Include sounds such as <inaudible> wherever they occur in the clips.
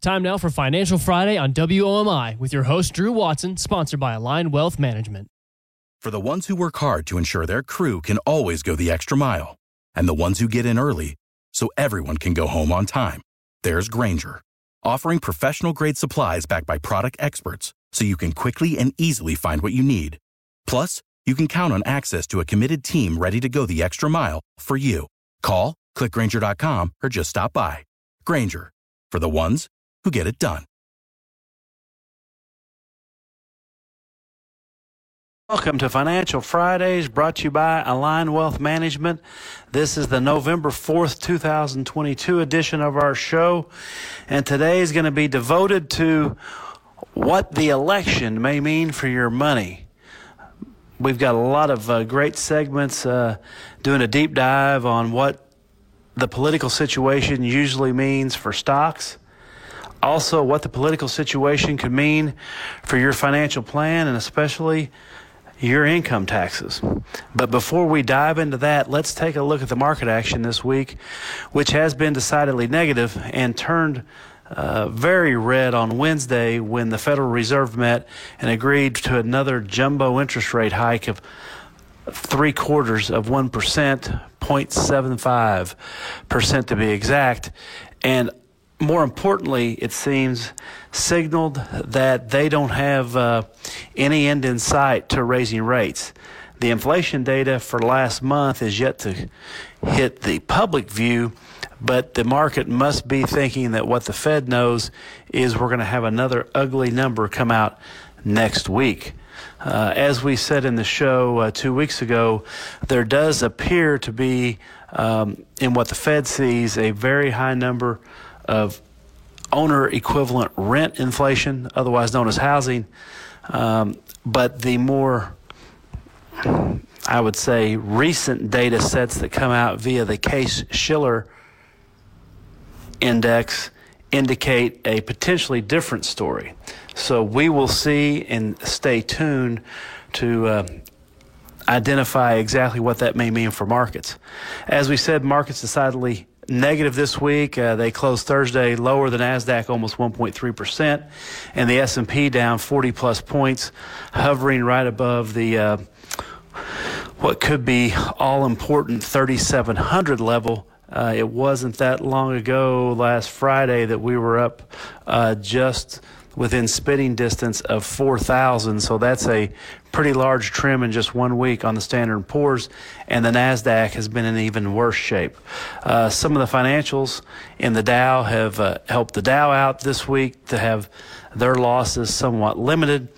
Time now for Financial Friday on WOMI with your host, Drew Watson, sponsored by Align Wealth Management. For the ones who work hard to ensure their crew can always go the extra mile, and the ones who get in early so everyone can go home on time, there's Grainger, offering professional grade supplies backed by product experts so you can quickly and easily find what you need. Plus, you can count on access to a committed team ready to go the extra mile for you. Call, clickgranger.com, or just stop by. Grainger, for the ones who get it done. Welcome to Financial Fridays brought to you by Align Wealth Management. This is the November 4th, 2022 edition of our show. And today is going to be devoted to what the election may mean for your money. We've got a lot of uh, great segments uh, doing a deep dive on what the political situation usually means for stocks also what the political situation could mean for your financial plan and especially your income taxes. But before we dive into that, let's take a look at the market action this week, which has been decidedly negative and turned uh, very red on Wednesday when the Federal Reserve met and agreed to another jumbo interest rate hike of three quarters of 1%, 0.75% to be exact. And more importantly, it seems, signaled that they don't have uh, any end in sight to raising rates. The inflation data for last month is yet to hit the public view, but the market must be thinking that what the Fed knows is we're going to have another ugly number come out next week. Uh, as we said in the show uh, two weeks ago, there does appear to be, um, in what the Fed sees, a very high number of owner equivalent rent inflation, otherwise known as housing. Um, but the more, I would say, recent data sets that come out via the Case Shiller index indicate a potentially different story. So we will see and stay tuned to uh, identify exactly what that may mean for markets. As we said, markets decidedly negative this week. Uh, they closed Thursday lower than Nasdaq, almost 1.3 percent, and the S&P down 40 plus points, hovering right above the uh, what could be all important 3,700 level. Uh, it wasn't that long ago, last Friday, that we were up uh, just within spitting distance of 4,000. So that's a pretty large trim in just one week on the Standard & Poor's, and the Nasdaq has been in even worse shape. Uh, some of the financials in the Dow have uh, helped the Dow out this week to have their losses somewhat limited.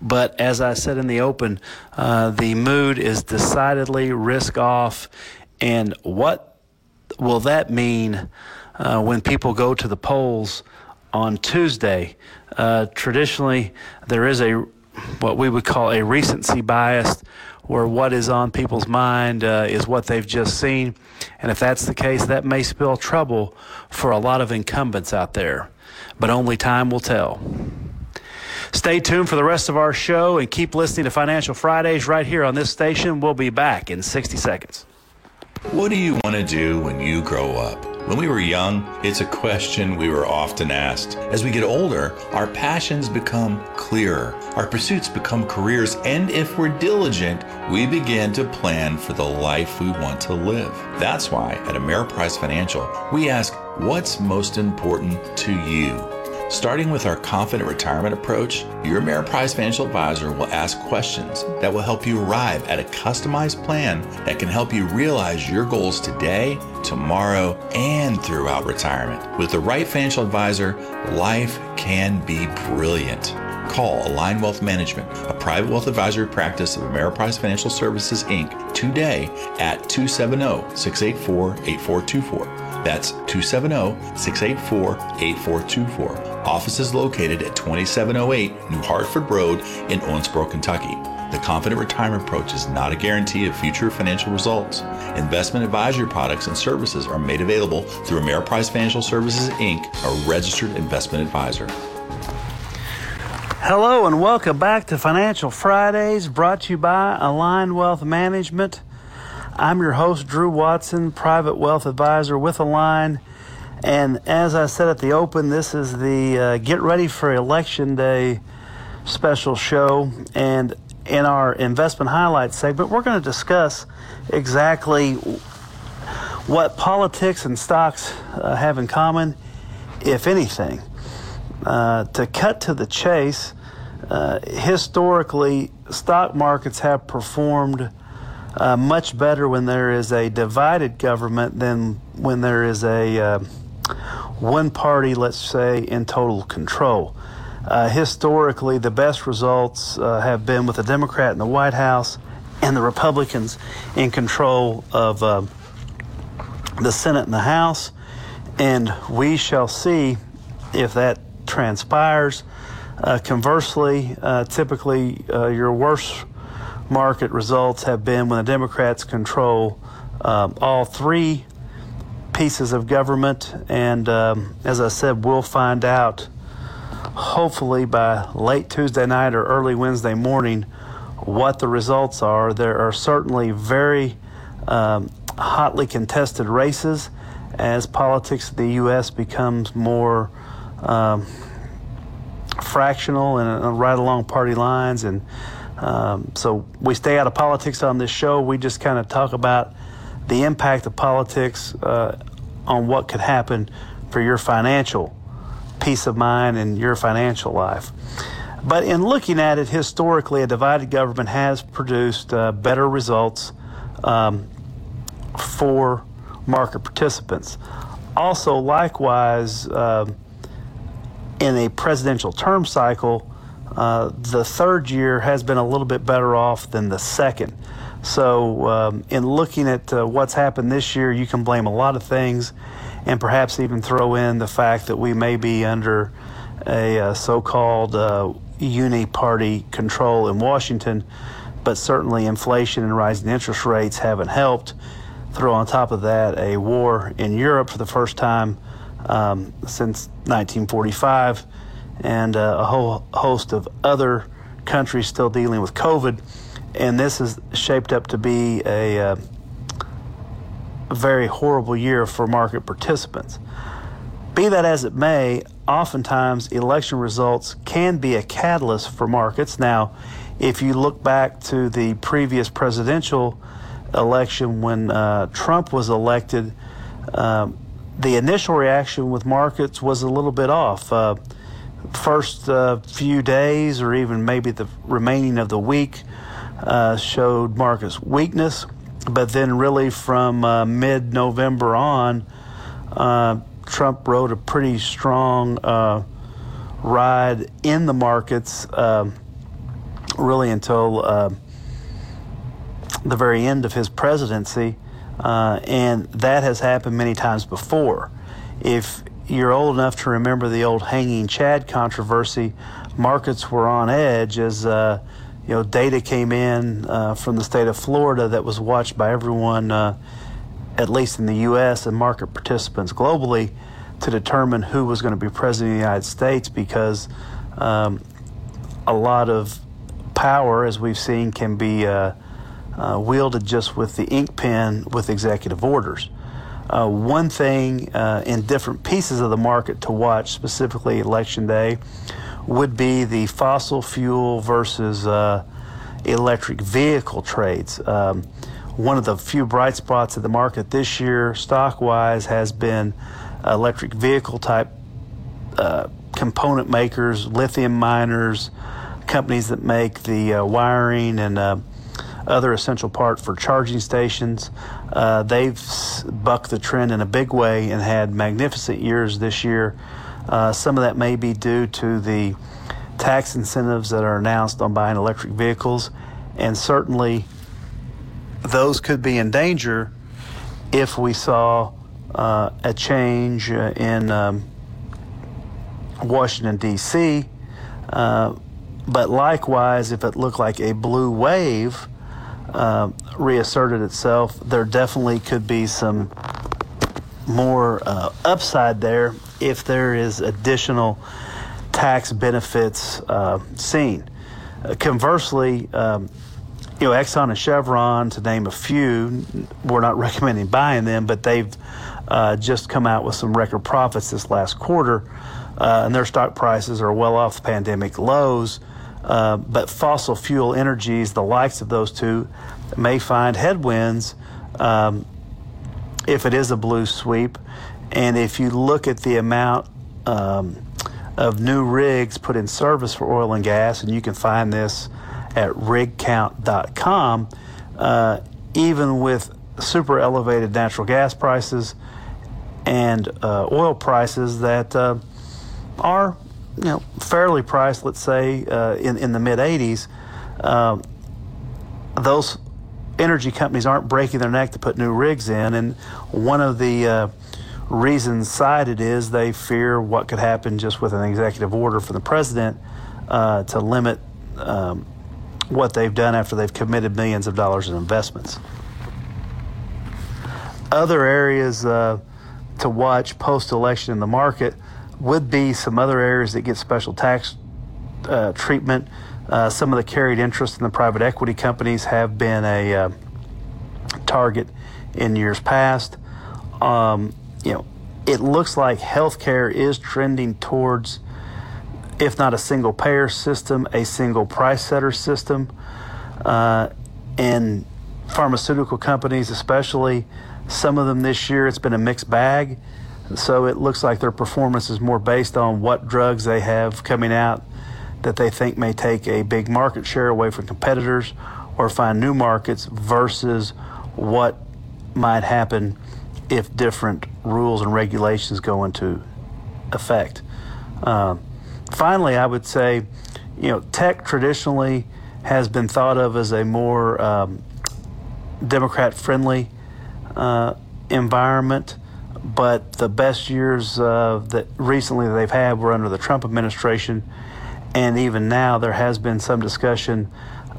But as I said in the open, uh, the mood is decidedly risk off. And what will that mean uh, when people go to the polls on Tuesday? Uh, traditionally, there is a what we would call a recency bias, where what is on people's mind uh, is what they've just seen. And if that's the case, that may spell trouble for a lot of incumbents out there. But only time will tell. Stay tuned for the rest of our show and keep listening to Financial Fridays right here on this station. We'll be back in 60 seconds. What do you want to do when you grow up? When we were young, it's a question we were often asked. As we get older, our passions become clearer, our pursuits become careers, and if we're diligent, we begin to plan for the life we want to live. That's why at Ameriprise Financial, we ask, What's most important to you? Starting with our confident retirement approach, your Ameriprise financial advisor will ask questions that will help you arrive at a customized plan that can help you realize your goals today, tomorrow, and throughout retirement. With the right financial advisor, life can be brilliant. Call Align Wealth Management, a private wealth advisory practice of Ameriprise Financial Services Inc., today at 270 684 8424. That's 270 684 8424. Office is located at 2708 New Hartford Road in Owensboro, Kentucky. The Confident Retirement Approach is not a guarantee of future financial results. Investment advisory products and services are made available through Ameriprise Financial Services Inc., a registered investment advisor. Hello and welcome back to Financial Fridays brought to you by Align Wealth Management. I'm your host, Drew Watson, private wealth advisor with Align. And as I said at the open, this is the uh, Get Ready for Election Day special show. And in our investment highlights segment, we're going to discuss exactly what politics and stocks uh, have in common, if anything. Uh, to cut to the chase, uh, historically, stock markets have performed uh, much better when there is a divided government than when there is a uh, one party, let's say, in total control. Uh, historically, the best results uh, have been with a Democrat in the White House and the Republicans in control of uh, the Senate and the House. And we shall see if that transpires. Uh, conversely, uh, typically uh, your worst market results have been when the Democrats control um, all three pieces of government. And um, as I said, we'll find out hopefully by late Tuesday night or early Wednesday morning what the results are. There are certainly very um, hotly contested races as politics of the U.S. becomes more um, fractional and uh, right along party lines. And um, so we stay out of politics on this show. We just kind of talk about the impact of politics uh, on what could happen for your financial peace of mind and your financial life. But in looking at it historically, a divided government has produced uh, better results um, for market participants. Also, likewise, uh, in a presidential term cycle, uh, the third year has been a little bit better off than the second. So, um, in looking at uh, what's happened this year, you can blame a lot of things and perhaps even throw in the fact that we may be under a, uh, so called uh, uni party control in Washington, but certainly inflation and rising interest rates haven't helped. Throw on top of that a war in Europe for the first time um, since 1945, and uh, a whole host of other countries still dealing with COVID. And this is shaped up to be a uh, very horrible year for market participants. Be that as it may, oftentimes election results can be a catalyst for markets. Now, if you look back to the previous presidential election when uh, Trump was elected, um, the initial reaction with markets was a little bit off. Uh, first uh, few days, or even maybe the remaining of the week, uh, showed markets weakness but then really from uh, mid November on, uh, Trump rode a pretty strong uh, ride in the markets, um, really until uh, the very end of his presidency. And that has happened many times before. If you're old enough to remember the old hanging Chad controversy, markets were on edge as uh, you know, data came in uh, from the state of Florida that was watched by everyone, uh, at least in the U.S. and market participants globally, to determine who was going to be president of the United States because um, a lot of power, as we've seen, can be uh, uh wielded just with the ink pen with executive orders. Uh, one thing uh, in different pieces of the market to watch, specifically election day, would be the fossil fuel versus uh, electric vehicle trades. Um, one of the few bright spots of the market this year, stock wise, has been electric vehicle type uh, component makers, lithium miners, companies that make the uh, wiring and uh, other essential part for charging stations. Uh, they've bucked the trend in a big way and had magnificent years this year. Uh, some of that may be due to the tax incentives that are announced on buying electric vehicles, and certainly those could be in danger if we saw uh, a change uh, in um, Washington, D.C. Uh, but likewise, if it looked like a blue wave uh, reasserted itself, there definitely could be some more uh, upside there if there is additional tax benefits uh, seen. Uh, conversely, um, you know, Exxon and Chevron, to name a few, we're not <laughs> recommending buying them, but they've uh, just come out with some record profits this last quarter, uh, and their stock prices are well off the pandemic lows. Uh, but fossil fuel energies, the likes of those two, may find headwinds um, if it is a blue sweep. And if you look at the amount um, of new rigs put in service for oil and gas, and you can find this at rigcount.com, uh, even with super elevated natural gas prices and uh, oil prices that uh, are you know fairly priced, let's say uh, in in the mid 80s, um, those energy companies aren't breaking their neck to put new rigs in, and one of the uh, reasons cited is they fear what could happen just with an executive order from the president uh, to limit um, what they've done after they've committed millions of dollars in investments. Other areas uh, to watch post election in the market would be some other areas that get special tax uh, treatment. Uh, some of the carried interest in the private equity companies have been a uh, target in years past. Um, you know, it looks like healthcare is trending towards, if not a single payer system, a single price setter system. Uh, and pharmaceutical companies, especially, some of them this year, it's been a mixed bag. So it looks like their performance is more based on what drugs they have coming out that they think may take a big market share away from competitors or find new markets versus what might happen if different rules and regulations go into effect. Um, finally, I would say, you know, tech traditionally has been thought of as a more um, Democrat friendly uh, environment but the best years uh, that recently they've had were under the Trump administration, and even now there has been some discussion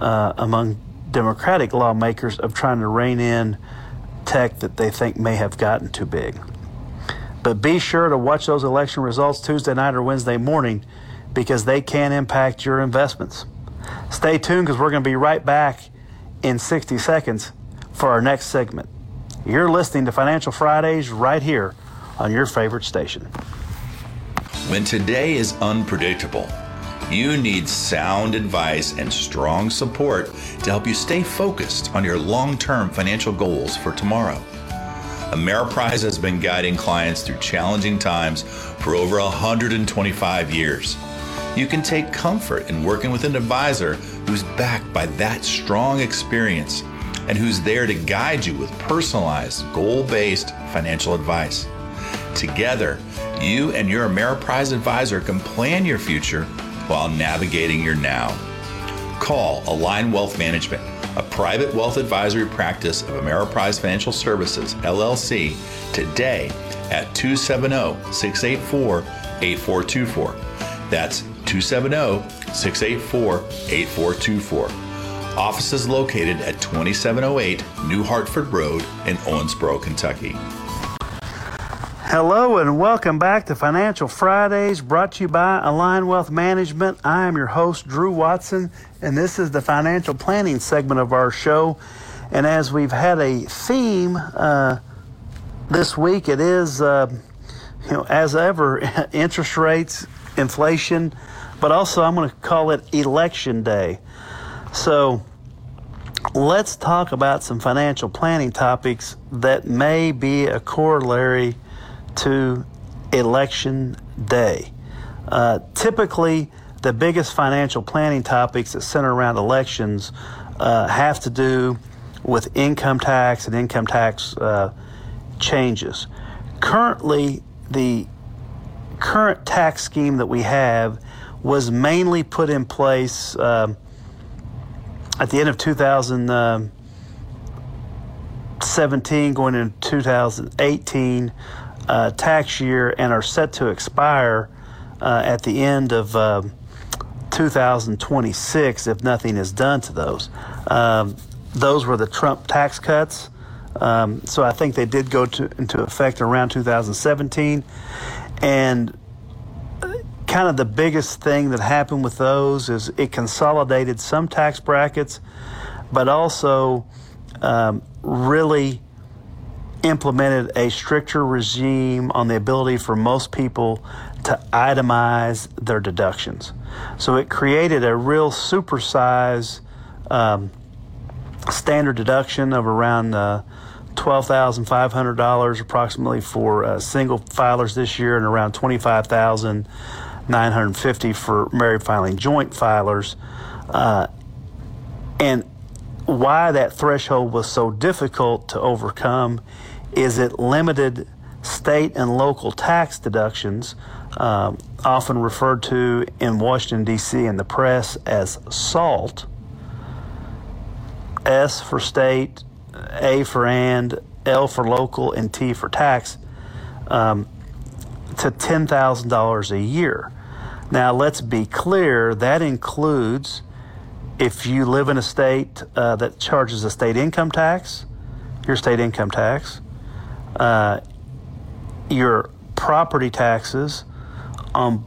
uh, among Democratic lawmakers of trying to rein in tech that they think may have gotten too big. But be sure to watch those election results Tuesday night or Wednesday morning because they can impact your investments. Stay tuned because we're going to be right back in 60 seconds for our next segment. You're listening to Financial Fridays right here on your favorite station. When today is unpredictable, you need sound advice and strong support to help you stay focused on your long term financial goals for tomorrow. Ameriprise has been guiding clients through challenging times for over 125 years. You can take comfort in working with an advisor who's backed by that strong experience and who's there to guide you with personalized, goal based financial advice. Together, you and your Ameriprise advisor can plan your future while navigating your now. Call Align Wealth Management, a private wealth advisory practice of Ameriprise Financial Services, LLC, today at 270 684 8424. That's 270 684 8424. Offices located at 2708 New Hartford Road in Owensboro, Kentucky. Hello and welcome back to Financial Fridays brought to you by Align Wealth Management. I am your host, Drew Watson, and this is the financial planning segment of our show. And as we've had a theme uh, this week, it is, uh, you know, as ever, <laughs> interest rates, inflation, but also I'm going to call it election day. So let's talk about some financial planning topics that may be a corollary to election day. Uh, typically, the biggest financial planning topics that center around elections uh, have to do with income tax and income tax uh, changes. Currently, the current tax scheme that we have was mainly put in place um, at the end of 2017, going into 2018 uh, tax year, and are set to expire uh, at the end of uh, 2026 if nothing is done to those. Um, those were the Trump tax cuts. Um, so I think they did go to, into effect around 2017. And kind of the biggest thing that happened with those is it consolidated some tax brackets, but also um, really implemented a stricter regime on the ability for most people to itemize their deductions. So it created a real supersize um, standard deduction of around uh, $12,500 approximately for uh, single filers this year and around 25950 for married filing joint filers. Uh, and why that threshold was so difficult to overcome is it limited state and local tax deductions, um, often referred to in Washington, D.C. in the press as SALT. S for state, A for and, L for local, and T for tax, um, to $10,000 a year. Now, let's be clear that includes if you live in a state uh, that charges a state income tax, your state income tax, uh, your property taxes on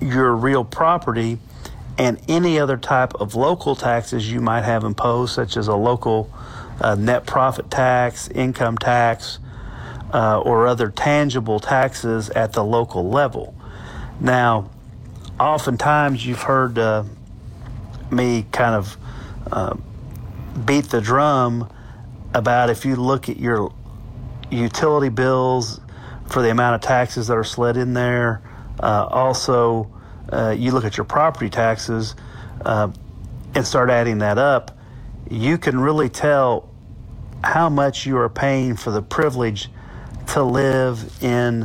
your real property, and any other type of local taxes you might have imposed, such as a local uh, net profit tax, income tax, uh, or other tangible taxes at the local level. Now, oftentimes you've heard uh, me kind of uh, beat the drum about if you look at your utility bills for the amount of taxes that are slid in there. Uh, also, uh, you look at your property taxes uh, and start adding that up, you can really tell how much you are paying for the privilege to live in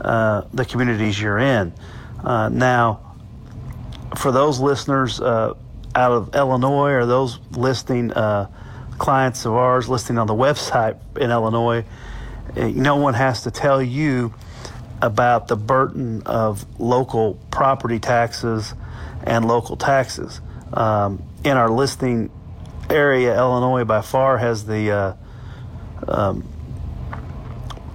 uh, the communities you're in. Uh, now, for those listeners uh, out of Illinois or those listing clients of ours listing on the website in Illinois, no one has to tell you about the burden of local property taxes and local taxes. Um, in our listing area, Illinois by far has the uh, um,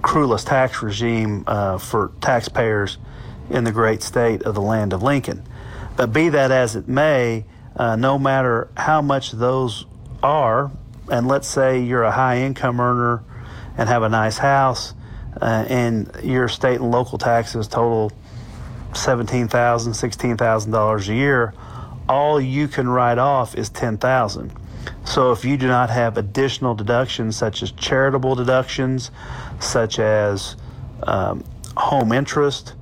cruelest tax regime uh, for taxpayers in the great state of the land of Lincoln. But be that as it may, uh, no matter how much those are, and let's say you're a high income earner and have a nice house, uh, and your state and local taxes total $17,000, $16,000 a year, all you can write off is 10000 So if you do not have additional deductions such as charitable deductions, such as um, home interest,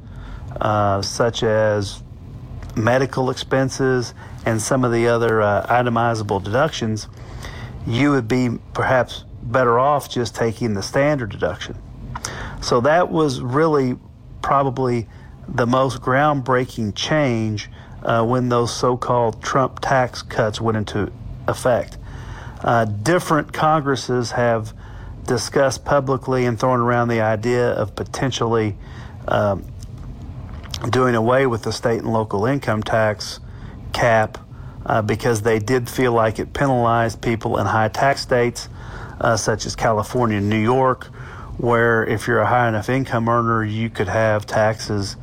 uh, such as medical expenses, and some of the other uh, itemizable deductions, you would be perhaps better off just taking the standard deduction. So that was really probably the most groundbreaking change uh, when those so called Trump tax cuts went into effect. Uh, different Congresses have discussed publicly and thrown around the idea of potentially um, doing away with the state and local income tax cap uh, because they did feel like it penalized people in high tax states uh, such as California and New York, where if you're a high enough income earner, you could have taxes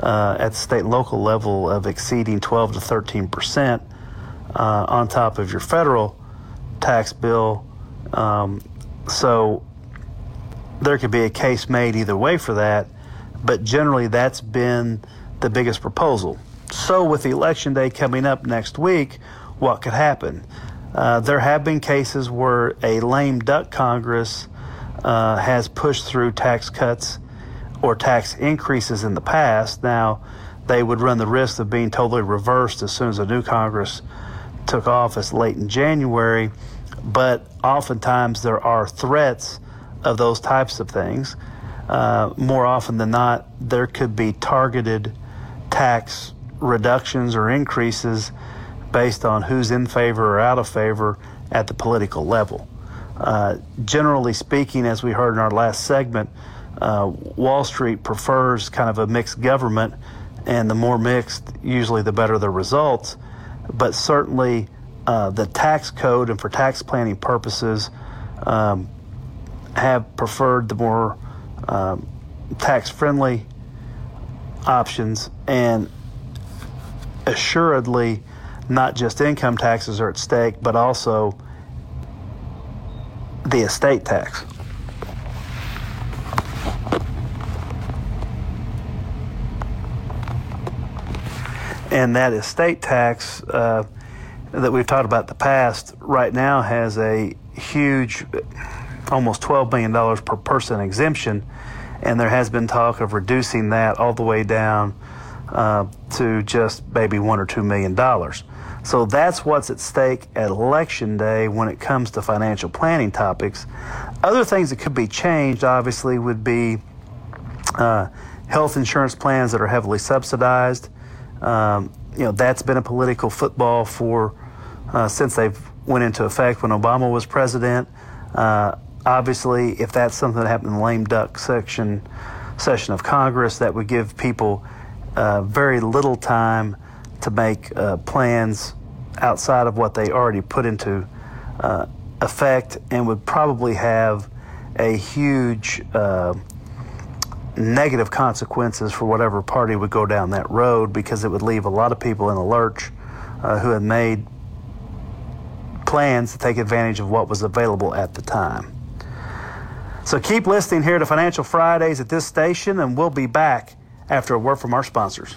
uh, at the state and local level of exceeding 12 to 13 percent uh, on top of your federal tax bill. Um, so there could be a case made either way for that, but generally that's been the biggest proposal. So with the election day coming up next week, what could happen? Uh, there have been cases where a lame duck Congress uh, has pushed through tax cuts or tax increases in the past. Now, they would run the risk of being totally reversed as soon as a new Congress took office late in January. But oftentimes there are threats of those types of things. Uh, more often than not, there could be targeted tax reductions or increases based on who's in favor or out of favor at the political level. Uh, generally speaking, as we heard in our last segment, uh, Wall Street prefers kind of a mixed government, and the more mixed, usually the better the results. But certainly, uh, the tax code and for tax planning purposes um, have preferred the more um, tax friendly options, and assuredly, not just income taxes are at stake, but also the estate tax. And that estate tax uh, that we've talked about in the past right now has a huge, almost $12 million per person exemption. And there has been talk of reducing that all the way down uh, to just maybe one or two million dollars. So that's what's at stake at election day when it comes to financial planning topics. Other things that could be changed, obviously, would be uh, health insurance plans that are heavily subsidized. Um, you know, that's been a political football for uh, since they've went into effect when Obama was president. Uh, obviously, if that's something that happened in the lame duck section session of Congress, that would give people uh, very little time to make uh, plans outside of what they already put into uh, effect, and would probably have a huge uh, negative consequences for whatever party would go down that road because it would leave a lot of people in a lurch uh, who had made plans to take advantage of what was available at the time. So keep listening here to Financial Fridays at this station, and we'll be back after a word from our sponsors.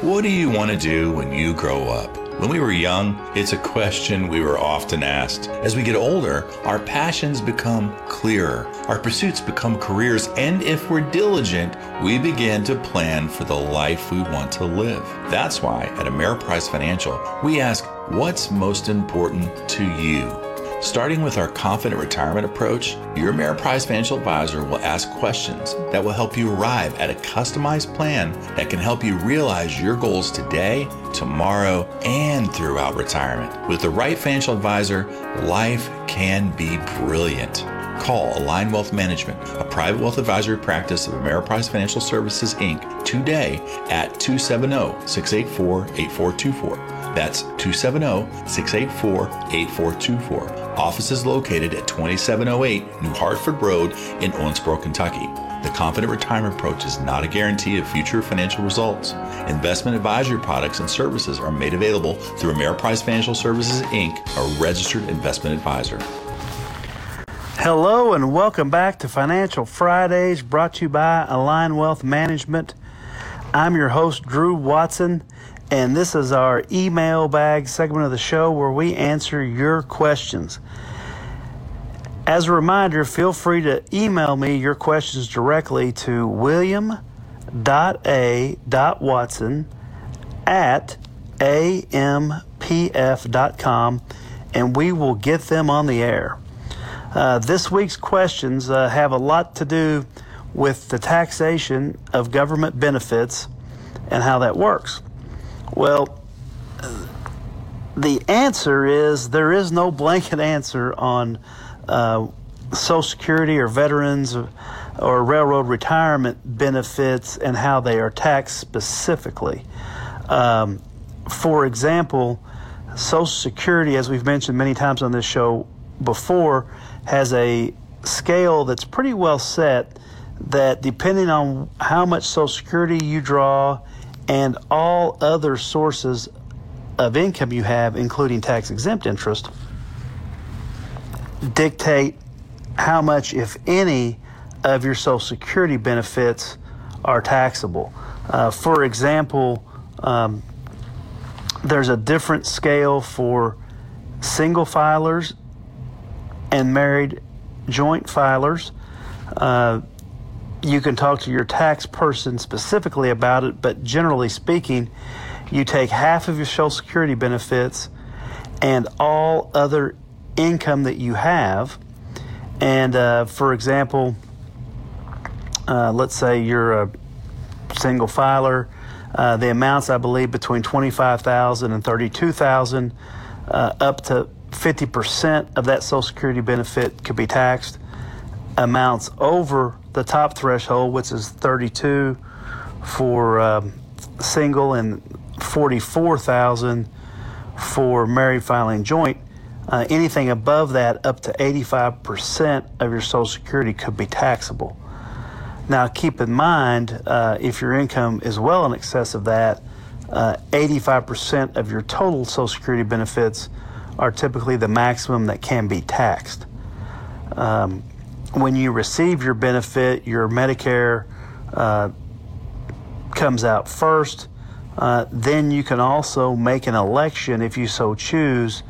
What do you want to do when you grow up? When we were young, it's a question we were often asked. As we get older, our passions become clearer, our pursuits become careers, and if we're diligent, we begin to plan for the life we want to live. That's why at Ameriprise Financial, we ask, what's most important to you? Starting with our confident retirement approach, your Ameriprise financial advisor will ask questions that will help you arrive at a customized plan that can help you realize your goals today, tomorrow, and throughout retirement. With the right financial advisor, life can be brilliant. Call Align Wealth Management, a private wealth advisory practice of Ameriprise Financial Services Inc., today at 270 684 8424. That's 270 684 8424. Office is located at 2708 New Hartford Road in Owensboro, Kentucky. The Confident Retirement Approach is not a guarantee of future financial results. Investment advisory products and services are made available through Ameriprise Financial Services Inc., a registered investment advisor. Hello and welcome back to Financial Fridays brought to you by Align Wealth Management. I'm your host, Drew Watson, and this is our email bag segment of the show where we answer your questions. As a reminder, feel free to email me your questions directly to william.a.watson at ampf.com and we will get them on the air. Uh, this week's questions uh, have a lot to do with the taxation of government benefits and how that works. Well, the answer is there is no blanket answer on uh, Social Security or veterans or, or, railroad retirement benefits and how they are taxed specifically. Um, for example, Social Security, as we've mentioned many times on this show before, has a scale that's pretty well set that depending on how much Social Security you draw and all other sources of income you have, including tax exempt interest, dictate how much, if any, of your Social Security benefits are taxable. Uh, for example, um, there's a different scale for single filers and married joint filers. Uh, you can talk to your tax person specifically about it, but generally speaking, you take half of your Social Security benefits and all other income that you have. And uh, for example, uh, let's say you're a single filer, uh, the amounts I believe between 25,000 and 32,000, uh, up to 50% of that Social Security benefit could be taxed. Amounts over the top threshold, which is 32 for um, single and 44,000 for married filing joint. Uh, anything above that, up to 85% of your Social Security could be taxable. Now, keep in mind, uh, if your income is well in excess of that, uh, 85% of your total Social Security benefits are typically the maximum that can be taxed. Um, when you receive your benefit, your Medicare uh, comes out first, uh, then you can also make an election if you so choose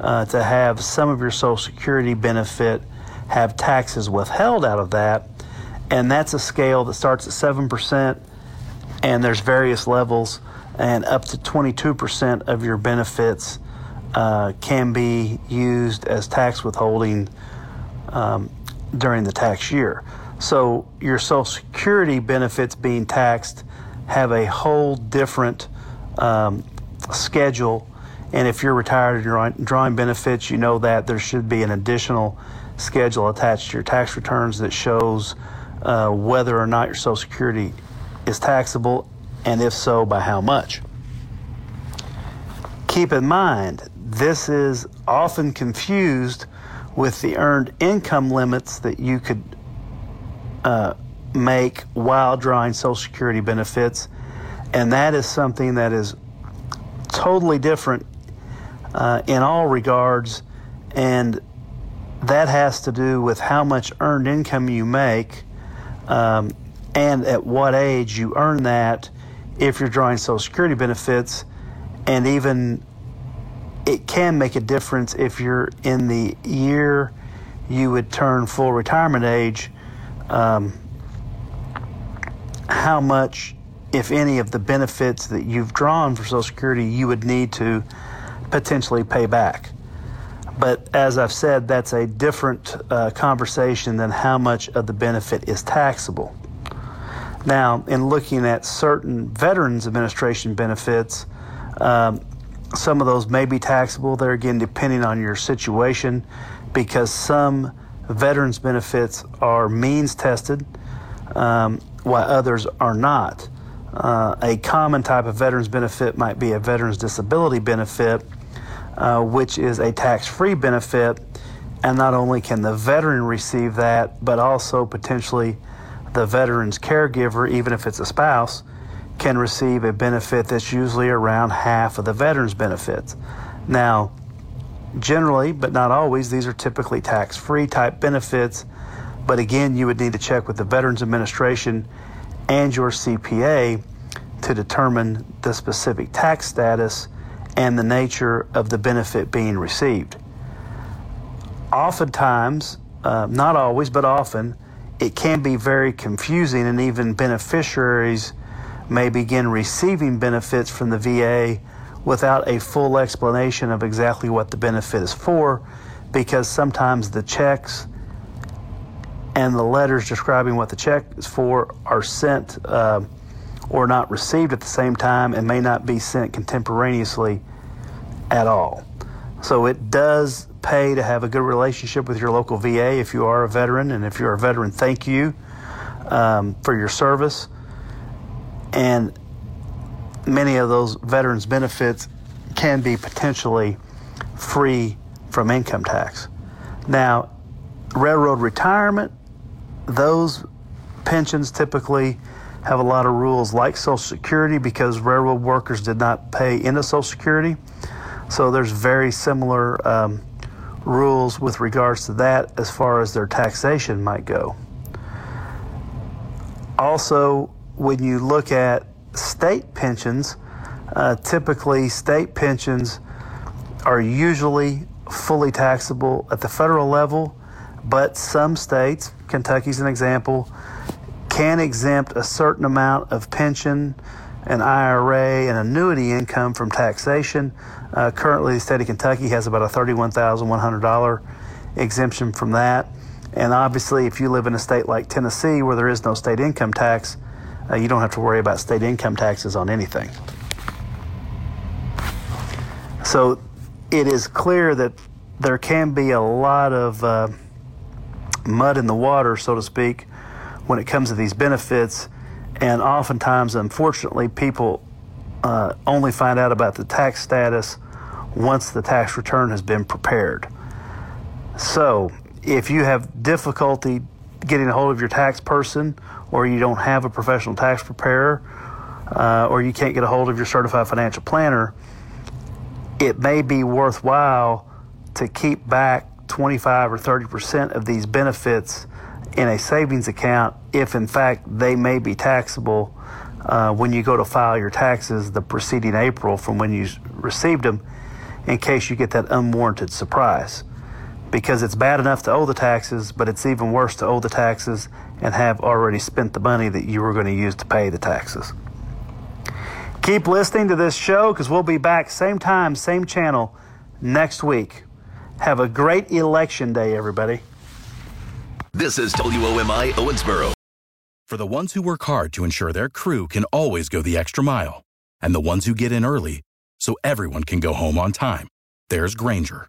uh, to have some of your Social Security benefit have taxes withheld out of that. And that's a scale that starts at 7%, and there's various levels, and up to 22% of your benefits uh, can be used as tax withholding um, during the tax year. So your Social Security benefits being taxed have a whole different um, schedule. And if you're retired and you're drawing benefits, you know that there should be an additional schedule attached to your tax returns that shows uh, whether or not your Social Security is taxable, and if so, by how much. Keep in mind, this is often confused with the earned income limits that you could uh, make while drawing Social Security benefits. And that is something that is totally different uh, in all regards. And that has to do with how much earned income you make um, and at what age you earn that if you're drawing Social Security benefits. And even it can make a difference if you're in the year you would turn full retirement age. Um, how much, if any, of the benefits that you've drawn for Social Security you would need to potentially pay back. But as I've said, that's a different uh, conversation than how much of the benefit is taxable. Now, in looking at certain Veterans Administration benefits, um, some of those may be taxable. They're again depending on your situation because some veterans benefits are means tested um, while others are not. Uh, a common type of veterans benefit might be a veterans disability benefit, uh, which is a tax free benefit. And not only can the veteran receive that, but also potentially the veteran's caregiver, even if it's a spouse, can receive a benefit that's usually around half of the veteran's benefits. Now, generally, but not always, these are typically tax free type benefits but again, you would need to check with the Veterans Administration and your CPA to determine the specific tax status and the nature of the benefit being received. Oftentimes, uh, not always, but often, it can be very confusing, and even beneficiaries may begin receiving benefits from the VA without a full explanation of exactly what the benefit is for, because sometimes the checks and the letters describing what the check is for are sent uh, or not received at the same time and may not be sent contemporaneously at all. So it does pay to have a good relationship with your local VA if you are a veteran, and if you're a veteran, thank you um, for your service. And many of those veterans' benefits can be potentially free from income tax. Now, railroad retirement those pensions typically have a lot of rules like Social Security because railroad workers did not pay into Social Security. So there's very similar um, rules with regards to that as far as their taxation might go. Also, when you look at state pensions, uh, typically state pensions are usually fully taxable at the federal level, but some states, Kentucky's an example, can exempt a certain amount of pension and IRA and annuity income from taxation. Uh, currently, the state of Kentucky has about a $31,100 exemption from that. And obviously, if you live in a state like Tennessee where there is no state income tax, uh, you don't have to worry about state income taxes on anything. So it is clear that there can be a lot of uh, mud in the water, so to speak, when it comes to these benefits. And oftentimes, unfortunately, people uh, only find out about the tax status once the tax return has been prepared. So, if you have difficulty getting a hold of your tax person, or you don't have a professional tax preparer, uh, or you can't get a hold of your certified financial planner, it may be worthwhile to keep back 25 or 30 percent of these benefits in a savings account if in fact they may be taxable uh, when you go to file your taxes the preceding April from when you received them in case you get that unwarranted surprise. Because it's bad enough to owe the taxes, but it's even worse to owe the taxes and have already spent the money that you were going to use to pay the taxes. Keep listening to this show because we'll be back same time, same channel next week. Have a great election day, everybody. This is WOMI Owensboro. For the ones who work hard to ensure their crew can always go the extra mile, and the ones who get in early so everyone can go home on time, there's Grainger,